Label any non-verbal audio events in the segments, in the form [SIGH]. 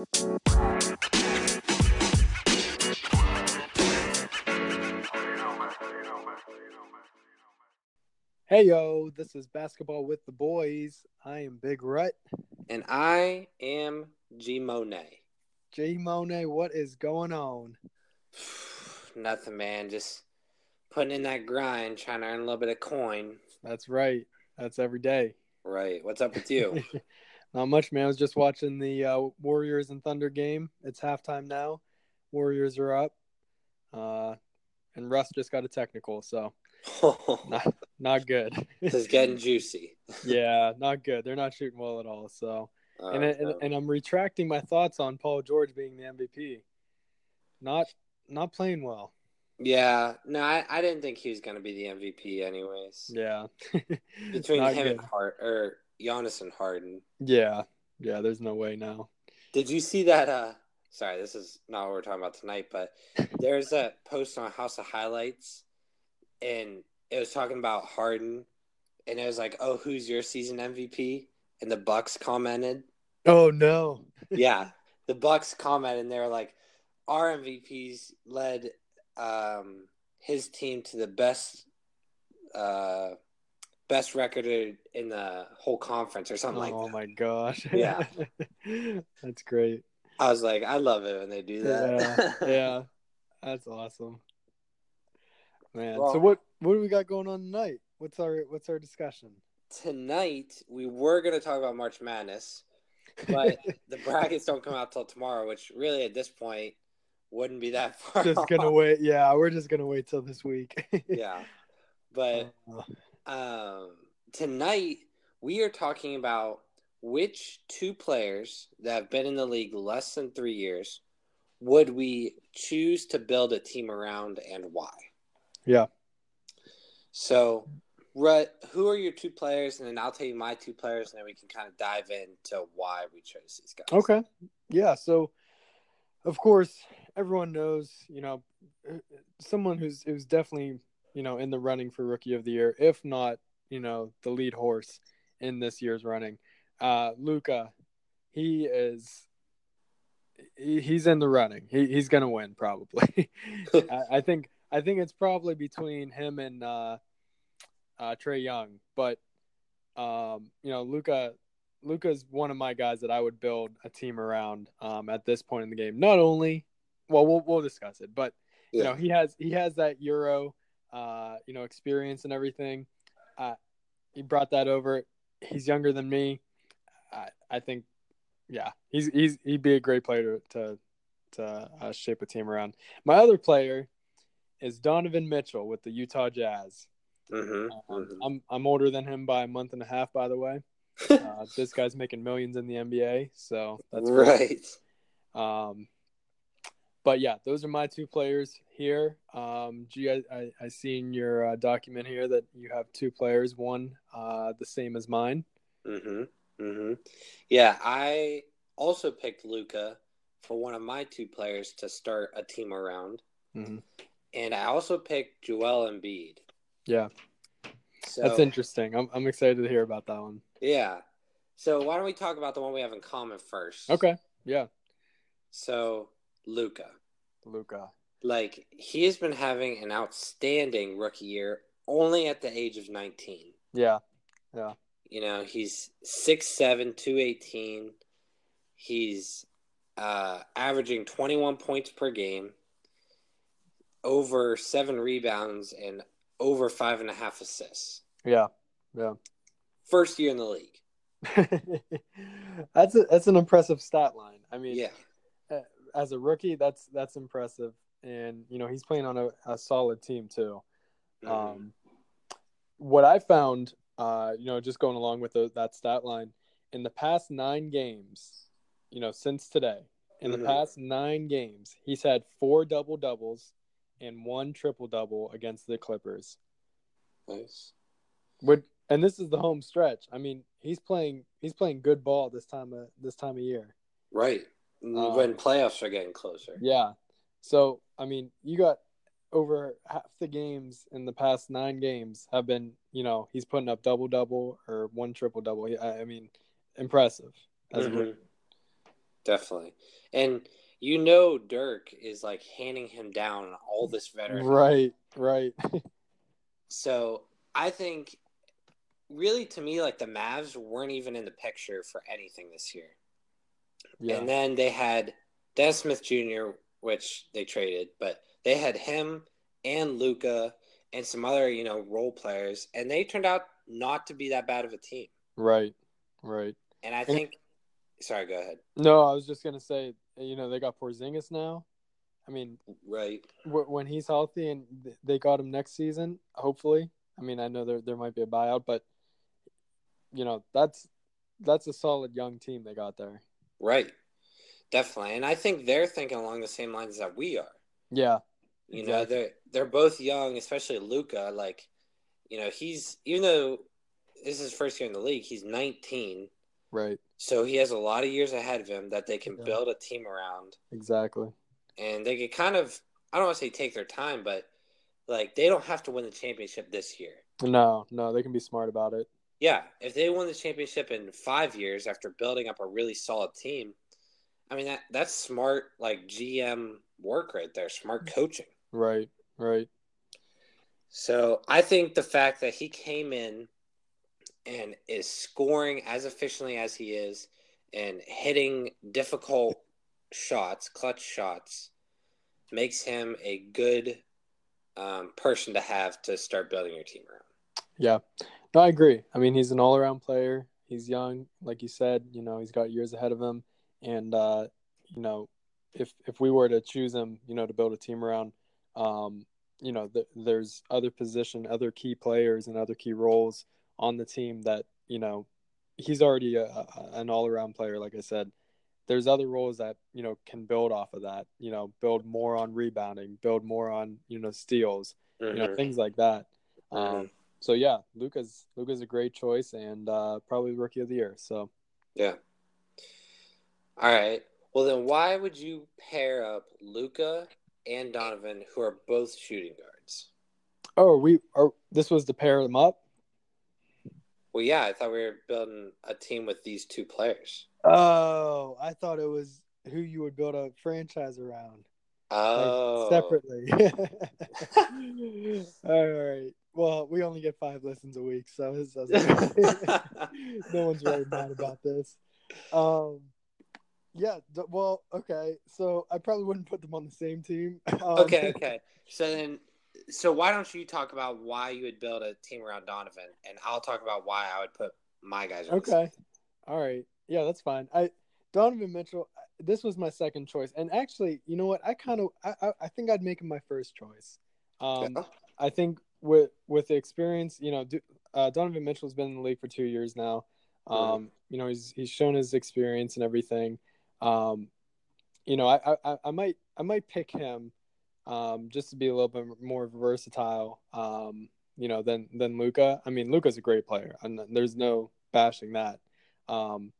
Hey yo, this is basketball with the boys. I am Big Rut. And I am G Monet. G Monet, what is going on? [SIGHS] Nothing, man. Just putting in that grind, trying to earn a little bit of coin. That's right. That's every day. Right. What's up with you? [LAUGHS] Not much, man. I was just watching the uh, Warriors and Thunder game. It's halftime now. Warriors are up. Uh, and Russ just got a technical, so [LAUGHS] not, not good. this is getting juicy. [LAUGHS] yeah, not good. They're not shooting well at all. So, Uh, and, and and I'm retracting my thoughts on Paul George being the MVP. Not not playing well. yeah, no, I, I didn't think he was going to be the MVP, anyways. Yeah. [LAUGHS] Between him good. and Hart or Giannis and Harden. Yeah. Yeah, there's no way now. Did you see that? Uh, sorry, this is not what we're talking about tonight, but [LAUGHS] there's a post on House of Highlights, and it was talking about Harden, and it was like, "Oh, who's your season MVP?" And the Bucks commented, Oh no. [LAUGHS] "Yeah, the Bucks commented, and they were like, our MVPs led um, his team to the best." Uh, best record in the whole conference or something like that. oh my gosh. Yeah. [LAUGHS] That's great. I was like, I love it when they do that. Yeah. [LAUGHS] yeah. That's awesome. Man. so what what do we got going on tonight? What's our what's our discussion? Tonight we were going to talk about March Madness, but [LAUGHS] the brackets don't come out till tomorrow, which really at this point wouldn't be that far. just gonna wait. Yeah, we're just gonna wait till this week. Yeah, but Uh, um, tonight we are talking about which two players that have been in the league less than three years would we choose to build a team around and why. yeah. So, Rhett, who are your two players? And then I'll tell you my two players, and then we can kind of dive into why we chose these guys. Okay. Yeah. So, of course, everyone knows, you know, someone who's who's definitely, you know, in the running for rookie of the year, if not, you know, the lead horse in this year's running. Uh, Luka, he is. He, he's in the running. He, he's gonna win probably. [LAUGHS] I, I think. I think it's probably between him and uh, uh, Trae Young, but um, you know, Luka Luka's one of my guys that I would build a team around um, at this point in the game. Not only, well, we'll we'll discuss it, but you know, he has he has that Euro, uh, you know, experience and everything. Uh, he brought that over. He's younger than me. I, I think, yeah, he's he's he'd be a great player to to, to uh, shape a team around. My other player is Donovan Mitchell with the Utah Jazz. Mm-hmm. Um, I'm I'm older than him by a month and a half, by the way. [LAUGHS] Uh, this guy's making millions in the NBA, so that's right. Um, but yeah, those are my two players here. Um, gee i see in your uh, document here that you have two players, one uh, the same as mine. Mm-hmm. Mm-hmm. Yeah, I also picked Luka for one of my two players to start a team around, Mm-hmm. and I also picked Joel Embiid. Yeah, So that's interesting. I'm, I'm excited to hear about that one. yeah. So why don't we talk about the one we have in common first? Okay, yeah, So Luka. Luka. like he has been having an outstanding rookie year only at the age of 19 Yeah, yeah. you know he's 6'7 218 he's uh, averaging 21 points per game over seven rebounds and over five and a half assists yeah, yeah. first year in the league [LAUGHS] that's a, that's an impressive stat line. I mean, yeah as a rookie, that's that's impressive, and you know he's playing on a, a solid team too. Mhm. Um, what I found, uh, you know, just going along with the, that stat line, in the past nine games, you know, since today, in Mhm. the past nine games, he's had four double doubles and one triple double against the Clippers. nice Would and this is the home stretch. I mean, he's playing he's playing good ball this time of this time of year. right Uh, when playoffs are getting closer Yeah. So I mean, you got over half the games in the past nine games have been, you know, he's putting up double double or one triple double. I, I mean, impressive. As a Mhm. rookie. Definitely. And you know Dirk is like handing him down all this veteran. Right, right. [LAUGHS] So I think really to me like the Mavs weren't even in the picture for anything this year. Yeah. And then they had Dennis Smith Jr., which they traded, but they had him and Luka and some other, you know, role players, and they turned out not to be that bad of a team. right, right. And I think sorry, go ahead. No, I was just gonna say, you know, they got Porzingis now. I mean, Right. w- when he's healthy and th- they got him next season, hopefully. I mean, I know there there might be a buyout, but you know, that's that's a solid young team they got there. Right. Definitely. And I think they're thinking along the same lines that we are. Yeah, You know, they're they're both young, especially Luka. Like, you know, he's even though this is his first year in the league, he's 19, right. so he has a lot of years ahead of him that they can Yeah. build a team around, Exactly. and they could kind of I don't want to say take their time, but like they don't have to win the championship this year. No, no, they can be smart about it. Yeah, if they won the championship in five years after building up a really solid team, I mean that that's smart like GM work right there, smart coaching. Right, right. So I think the fact that he came in and is scoring as efficiently as he is and hitting difficult shots, clutch shots, makes him a good um, person to have to start building your team around. Yeah. No, I agree. I mean, he's an all around player. He's young, like you said, you know, he's got years ahead of him. And uh, you know, if if we were to choose him, you know, to build a team around, um, you know, th- there's other position, other key players and other key roles on the team that, you know, he's already a, a, an all around player, like I said. There's other roles that, you know, can build off of that, you know, build more on rebounding, build more on, you know, steals, you know, Mhm. things like that. Mhm. Um, so yeah, Luka's Luka's a great choice and uh, probably rookie of the year. So Yeah. All right. Well, then why would you pair up Luka and Donovan, who are both shooting guards? oh, we are. This was to pair them up. Well, yeah, I thought we were building a team with these two players. Oh, I thought it was who you would build a franchise around like, Oh, separately. [LAUGHS] All right. Well, we only get five listens a week, so this doesn't. [LAUGHS] [LAUGHS] no one's really mad about this. Um, yeah. d- Well, okay. So I probably wouldn't put them on the same team. [LAUGHS] Um, okay, okay. So then, so why don't you talk about why you would build a team around Donovan, and I'll talk about why I would put my guys. On the. Okay. All right. Yeah, that's fine. I Donovan Mitchell. This was my second choice, and actually, you know what? I kind of, I, I, I think I'd make him my first choice. Um, Yeah. I think with with the experience, you know, do, uh, Donovan Mitchell's been in the league for two years now. Um, Mhm. you know, he's he's shown his experience and everything. Um, you know, I, I I might I might pick him, um, just to be a little bit more versatile. Um, you know, than than Luka. I mean, Luka's a great player, and there's no bashing that. Um,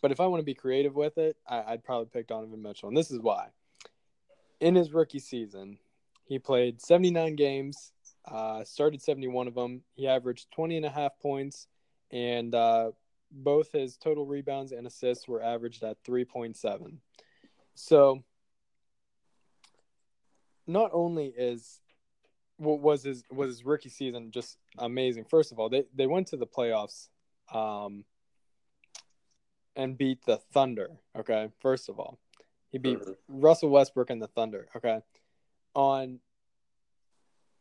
but if I want to be creative with it, I, I'd probably pick Donovan Mitchell, and this is why. In his rookie season, he played 79 games, uh, started 71 of them. He averaged 20 and a half points, and uh, both his total rebounds and assists were averaged at 3.7. So, not only is what was his was his rookie season just amazing. First of all, they they went to the playoffs, um, and beat the Thunder. Okay, first of all, he beat Mhm. Russell Westbrook and the Thunder. Okay, on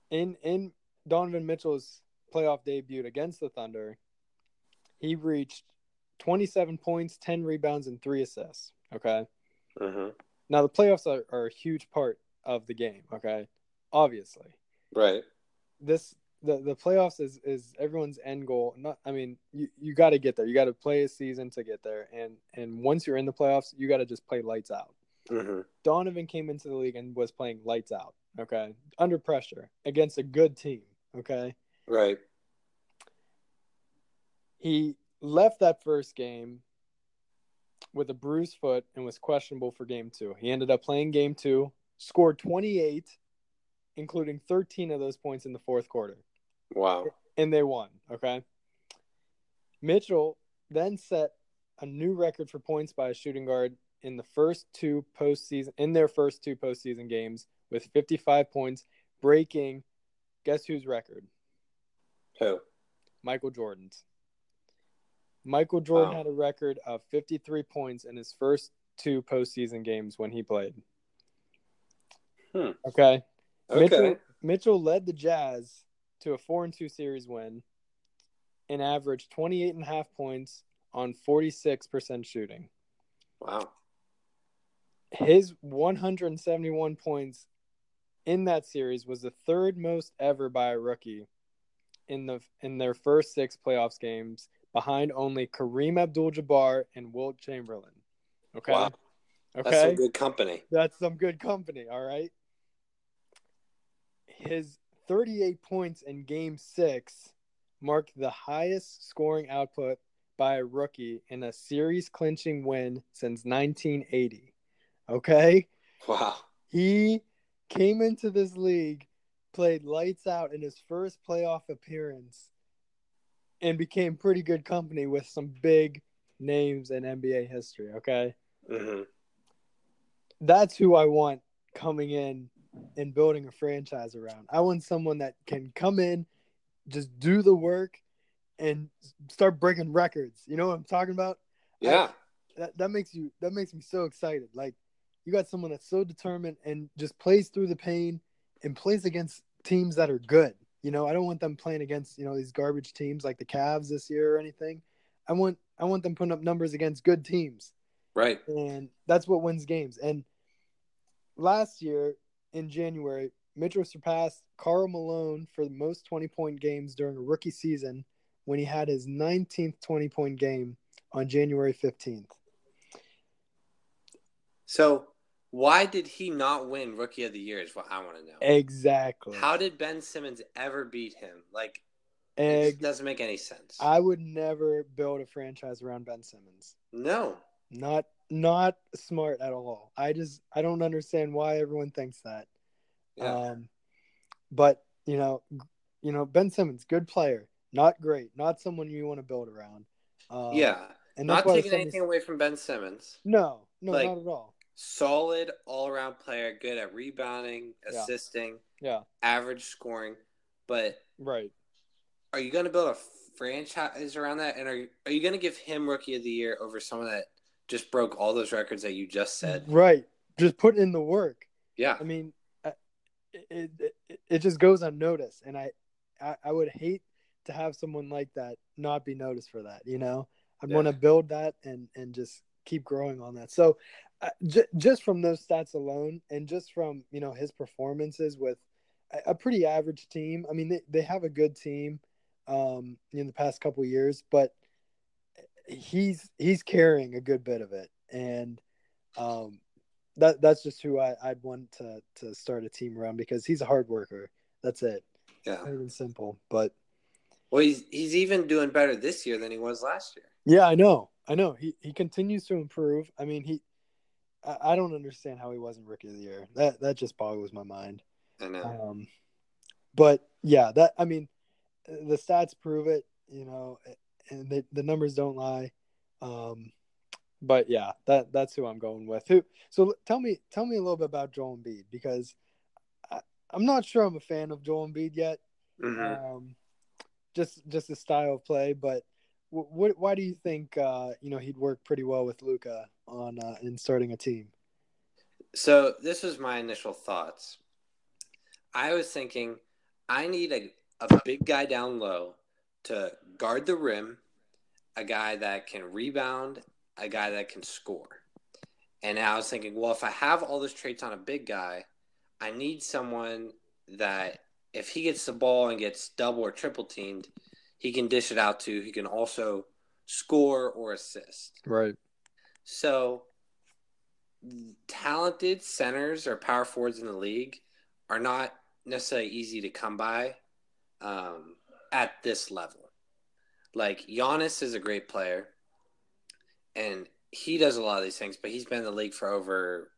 in in Donovan Mitchell's playoff debut against the Thunder, he reached 27 points, 10 rebounds, and three assists. Okay. Mhm. Now the playoffs are, are a huge part of the game. Okay, obviously Right. this the the playoffs is is everyone's end goal. Not I mean you you got to get there. You got to play a season to get there, and and once you're in the playoffs, you got to just play lights out. hmm Donovan came into the league and was playing lights out. Okay, under pressure against a good team. Okay, Right. he left that first game with a bruised foot and was questionable for game two. He ended up playing game two, scored 28, including 13 of those points in the fourth quarter. Wow. and they won. Okay. Mitchell then set a new record for points by a shooting guard in the first two postseason in their first two postseason games with 55 points, breaking guess whose record? Who? Michael Jordan's. Michael Jordan Wow. had a record of 53 points in his first two postseason games when he played. Hmm. Okay. Okay. Mitchell, Mitchell led the Jazz to a 4 and 2 series win and averaged 28 and a half points on 46% shooting. Wow. His 171 points in that series was the third most ever by a rookie in the in their first 6 playoffs games behind only Kareem Abdul-Jabbar and Wilt Chamberlain. Okay? Wow. Okay. That's some good company. That's some good company, all right? His 38 points in game six marked the highest scoring output by a rookie in a series clinching win since 1980. Okay? Wow. He came into this league, played lights out in his first playoff appearance, and became pretty good company with some big names in NBA history. Okay? hmm that's who I want coming in and building a franchise around. I want someone that can come in, just do the work, and start breaking records. You know what I'm talking about? Yeah. That that makes you that makes me so excited. Like you got someone that's so determined and just plays through the pain and plays against teams that are good. You know, I don't want them playing against you know these garbage teams like the Cavs this year or anything. I want I want them putting up numbers against good teams Right. and that's what wins games. And last year in January, Mitchell surpassed Karl Malone for the most 20 point games during a rookie season when he had his 19th 20 point game on January 15th. So why did he not win Rookie of the Year? Is what I want to know. Exactly. How did Ben Simmons ever beat him? Like it doesn't make any sense. I would never build a franchise around Ben Simmons. no. Not not smart at all. I just I don't understand why everyone thinks that. Yeah. Um, but you know, you know Ben Simmons, good player, not great, not someone you want to build around. Um, yeah. and Not taking anything away from Ben Simmons. No, no, like- not at all. Solid all around player, good at rebounding, assisting, Yeah, average scoring. But right. are you going to build a franchise around that? And are you, are you going to give him Rookie of the Year over someone that just broke all those records that you just said? Right. Just put in the work. Yeah. I mean, it, it it just goes unnoticed, and I, I I would hate to have someone like that not be noticed for that. You know, I'd Yeah. want to build that and and just keep growing on that. So, uh, j- just from those stats alone, and just from you know his performances with a, a pretty average team. I mean, they they have a good team, um, in the past couple years, but he's he's carrying a good bit of it, and um, that that's just who I, I'd want to to start a team around because he's a hard worker. That's it. Yeah. Plain and simple. But Well, he's he's even doing better this year than he was last year. yeah, I know. I know. He he continues to improve. I mean, he I, I don't understand how he wasn't rookie of the year. That that just boggles my mind. I know. Um, but yeah, that I mean, the stats prove it. You know, and the the numbers don't lie. Um, but yeah, that that's who I'm going with. Who? So tell me, tell me a little bit about Joel Embiid because I, I'm not sure I'm a fan of Joel Embiid yet. Mhm. Um, just just the style of play, but what? Why do you think uh, you know he'd work pretty well with Luka on uh, in starting a team? So this was my initial thoughts. I was thinking I need a, a big guy down low to guard the rim, a guy that can rebound, a guy that can score. And I was thinking, well, if I have all those traits on a big guy, I need someone that if he gets the ball and gets double or triple teamed, he can dish it out to. He can also score or assist. Right. So, talented centers or power forwards in the league are not necessarily easy to come by um, at this level. Like Giannis is a great player, and he does a lot of these things, but he's been in the league for over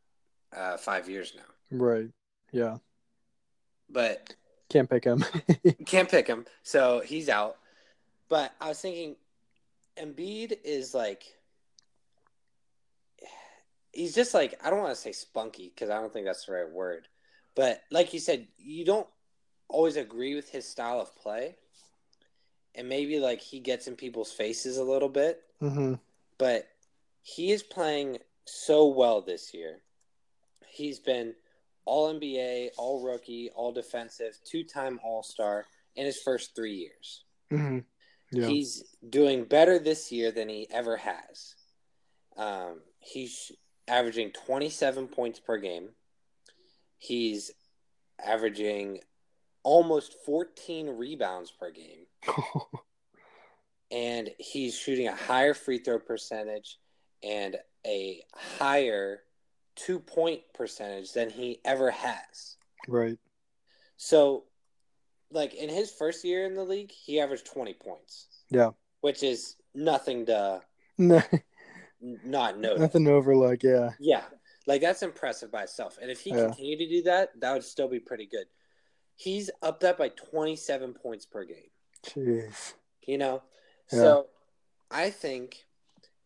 uh, five years now. Right. Yeah. But Can't pick him. [LAUGHS] can't pick him, so he's out. But I was thinking, Embiid is like he's just like I don't want to say spunky because I don't think that's the right word, but like you said, you don't always agree with his style of play, and maybe like he gets in people's faces a little bit, Mm-hmm. but he is playing so well this year. He's been all NBA, all rookie, all defensive, two time All Star in his first three years. Mm-hmm. Yeah. He's doing better this year than he ever has. Um, he's averaging 27 points per game. He's averaging almost 14 rebounds per game. [LAUGHS] And he's shooting a higher free throw percentage and a higher two point percentage than he ever has. right. So, like in his first year in the league, he averaged 20 points, Yeah. which is nothing to [LAUGHS] not notice. nothing to overlook. Yeah. Yeah, like that's impressive by itself. And if he Yeah. continued to do that, that would still be pretty good. He's up that by 27 points per game. Jeez. You know, Yeah. so I think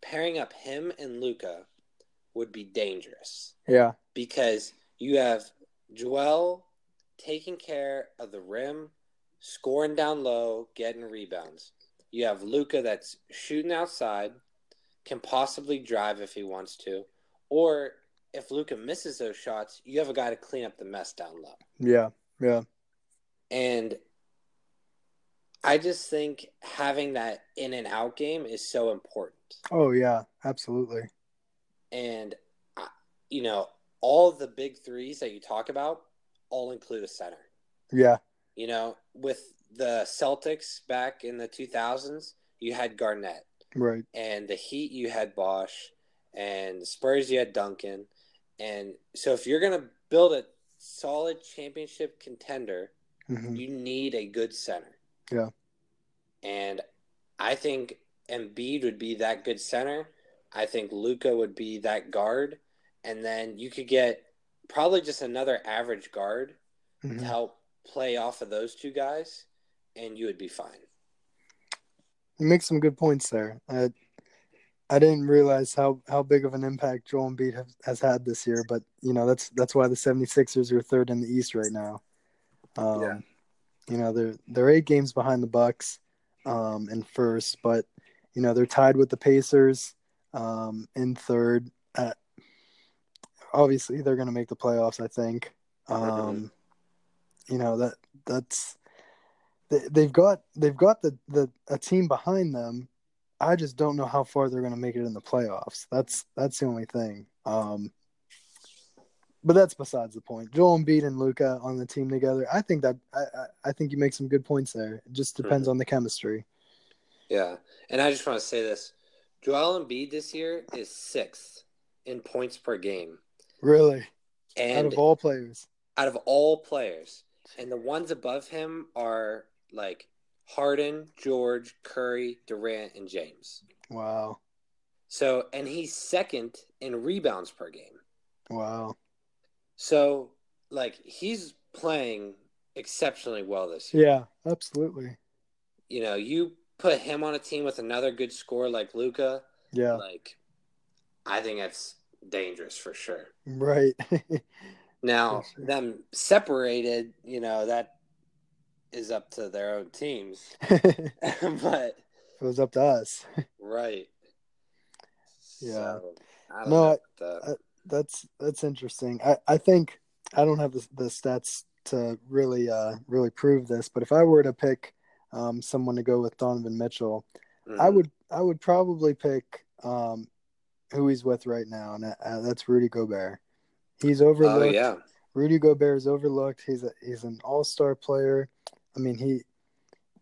pairing up him and Luka would be dangerous Yeah. because you have Joel taking care of the rim, scoring down low, getting rebounds. You have Luka that's shooting outside, can possibly drive if he wants to, or if Luka misses those shots, you have a guy to clean up the mess down low. Yeah. Yeah. And I just think having that in and out game is so important. Oh yeah. Absolutely. And, uh, you know, all the big threes that you talk about all include a center. Yeah. You know, with the Celtics back in the 2000s, you had Garnett. Right. And the Heat, you had Bosh. And the Spurs, you had Duncan. And so if you're going to build a solid championship contender, hmm you need a good center. Yeah. And I think Embiid would be that good center. I think Luka would be that guard. And then you could get probably just another average guard hmm to help play off of those two guys, and you would be fine. You make some good points there. I, I didn't realize how, how big of an impact Joel Embiid has, has had this year, but you know that's that's why the 76ers are third in the East right now. Um, Yeah. You know they're they're eight games behind the Bucks, um, in first, but you know they're tied with the Pacers, um, in third. Uh, obviously, they're going to make the playoffs. I think. Um, you know that that's they, they've got they've got the, the a team behind them. I just don't know how far they're going to make it in the playoffs. That's that's the only thing. Um, but that's besides the point. Joel Embiid and Luka on the team together. I think that I, I, I think you make some good points there. It just depends on the chemistry. Yeah. And I just want to say this Joel Embiid this year is sixth in points per game. Really, And out of all players. out of all players. And the ones above him are like Harden, George, Curry, Durant, and James. Wow, So, and he's second in rebounds per game. wow. So, like, he's playing exceptionally well this year. Yeah, absolutely. You know, you put him on a team with another good scorer like Luka, Yeah, like, I think that's dangerous for sure. right. [LAUGHS] Now, sure. them separated, you know, that is up to their own teams. [LAUGHS] But it was up to us. right. Yeah. So, I don't No, know. I- that. that's that's interesting. I, I think I don't have the, the stats to really uh really prove this, but if I were to pick um someone to go with Donovan Mitchell, I Mhm. would I would probably pick um who he's with right now, and uh, that's Rudy Gobert. He's overlooked. Oh yeah. Rudy Gobert is overlooked. He's a he's an all star player. I mean he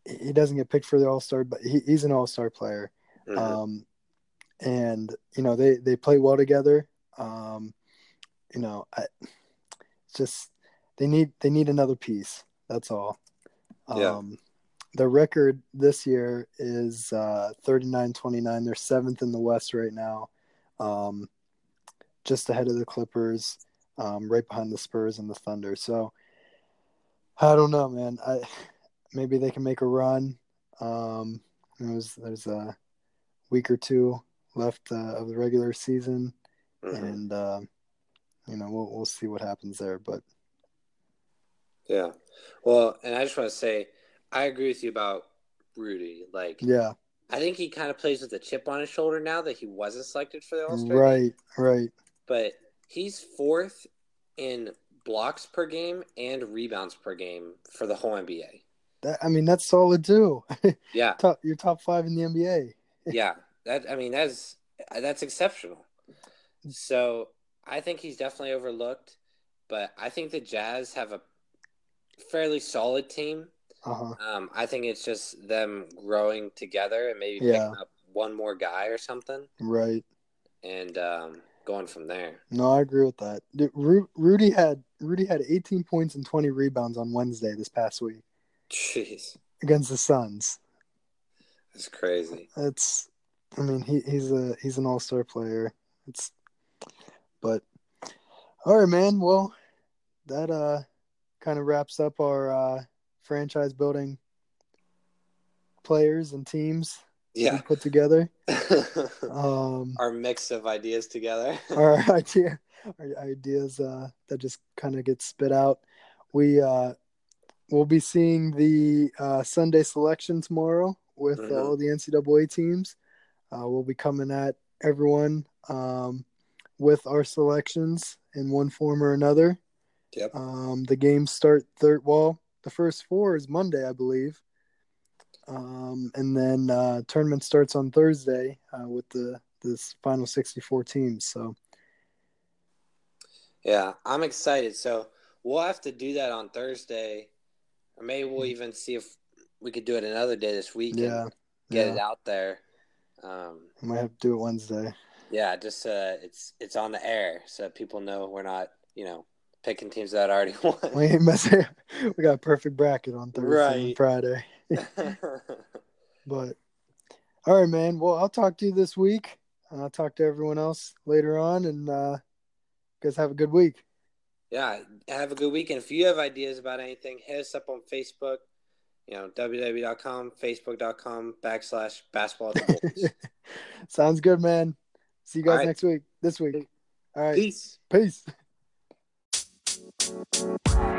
he doesn't get picked for the all star, but he, he's an all star player. Mhm. Um, and you know they they play well together. Um, you know, I, it's just they need they need another piece. That's all. Yeah. Um, the record this year is uh, 39-29. They're seventh in the West right now, um, just ahead of the Clippers, um, right behind the Spurs and the Thunder. So I don't know, man. I maybe they can make a run. Um, there's there's a week or two left uh, of the regular season, Mhm. and uh, you know we'll we'll see what happens there. But Yeah. Well, and I just want to say, I agree with you about Rudy. Like, yeah, I think he kind of plays with a chip on his shoulder now that he wasn't selected for the All Star. right, right. But he's fourth in blocks per game and rebounds per game for the whole NBA. That, I mean that's solid too. [LAUGHS] Yeah. top, you're top five in the NBA. [LAUGHS] yeah. That I mean that's that's exceptional. So I think he's definitely overlooked, but I think the Jazz have a fairly solid team. Uh huh. Um, I think it's just them growing together and maybe Yeah. picking up one more guy or something, Right. and um, going from there. No, I agree with that. Ru- Rudy had Rudy had 18 points and 20 rebounds on Wednesday this past week Jeez, against the Suns. that's crazy. It's, I mean, he, he's a he's an all star player. It's, but, all right, man. Well, that uh, kind of wraps up our uh, franchise building players and teams Yeah, put together. [LAUGHS] Um, our mix of ideas together. [LAUGHS] our [LAUGHS] idea, our ideas uh, that just kind of get spit out. We uh, will be seeing the uh, Sunday selection tomorrow with Mhm. all the NCAA teams. Uh, we'll be coming at everyone um, with our selections in one form or another. Yep. Um, the games start third. Well, the first four is Monday, I believe. Um, and then uh, tournament starts on Thursday uh, with the this final 64 teams. So Yeah, I'm excited. So we'll have to do that on Thursday, or maybe we'll even see if we could do it another day this week Mm. yeah, and get yeah. it out there. Um, I might have to do it Wednesday. yeah, just uh, it's it's on the air, so people know we're not you know picking teams that already [LAUGHS] won. We ain't messing. We got a perfect bracket on Thursday and Friday. [LAUGHS] But all right, man. Well, I'll talk to you this week. I'll talk to everyone else later on, and uh, guys have a good week. yeah, have a good week. And if you have ideas about anything, hit us up on Facebook. You know, www.com, facebook.com, backslash basketball. at the Bulls. Sounds good, man. See you guys right. next week. This week. All right. Peace. Peace. Música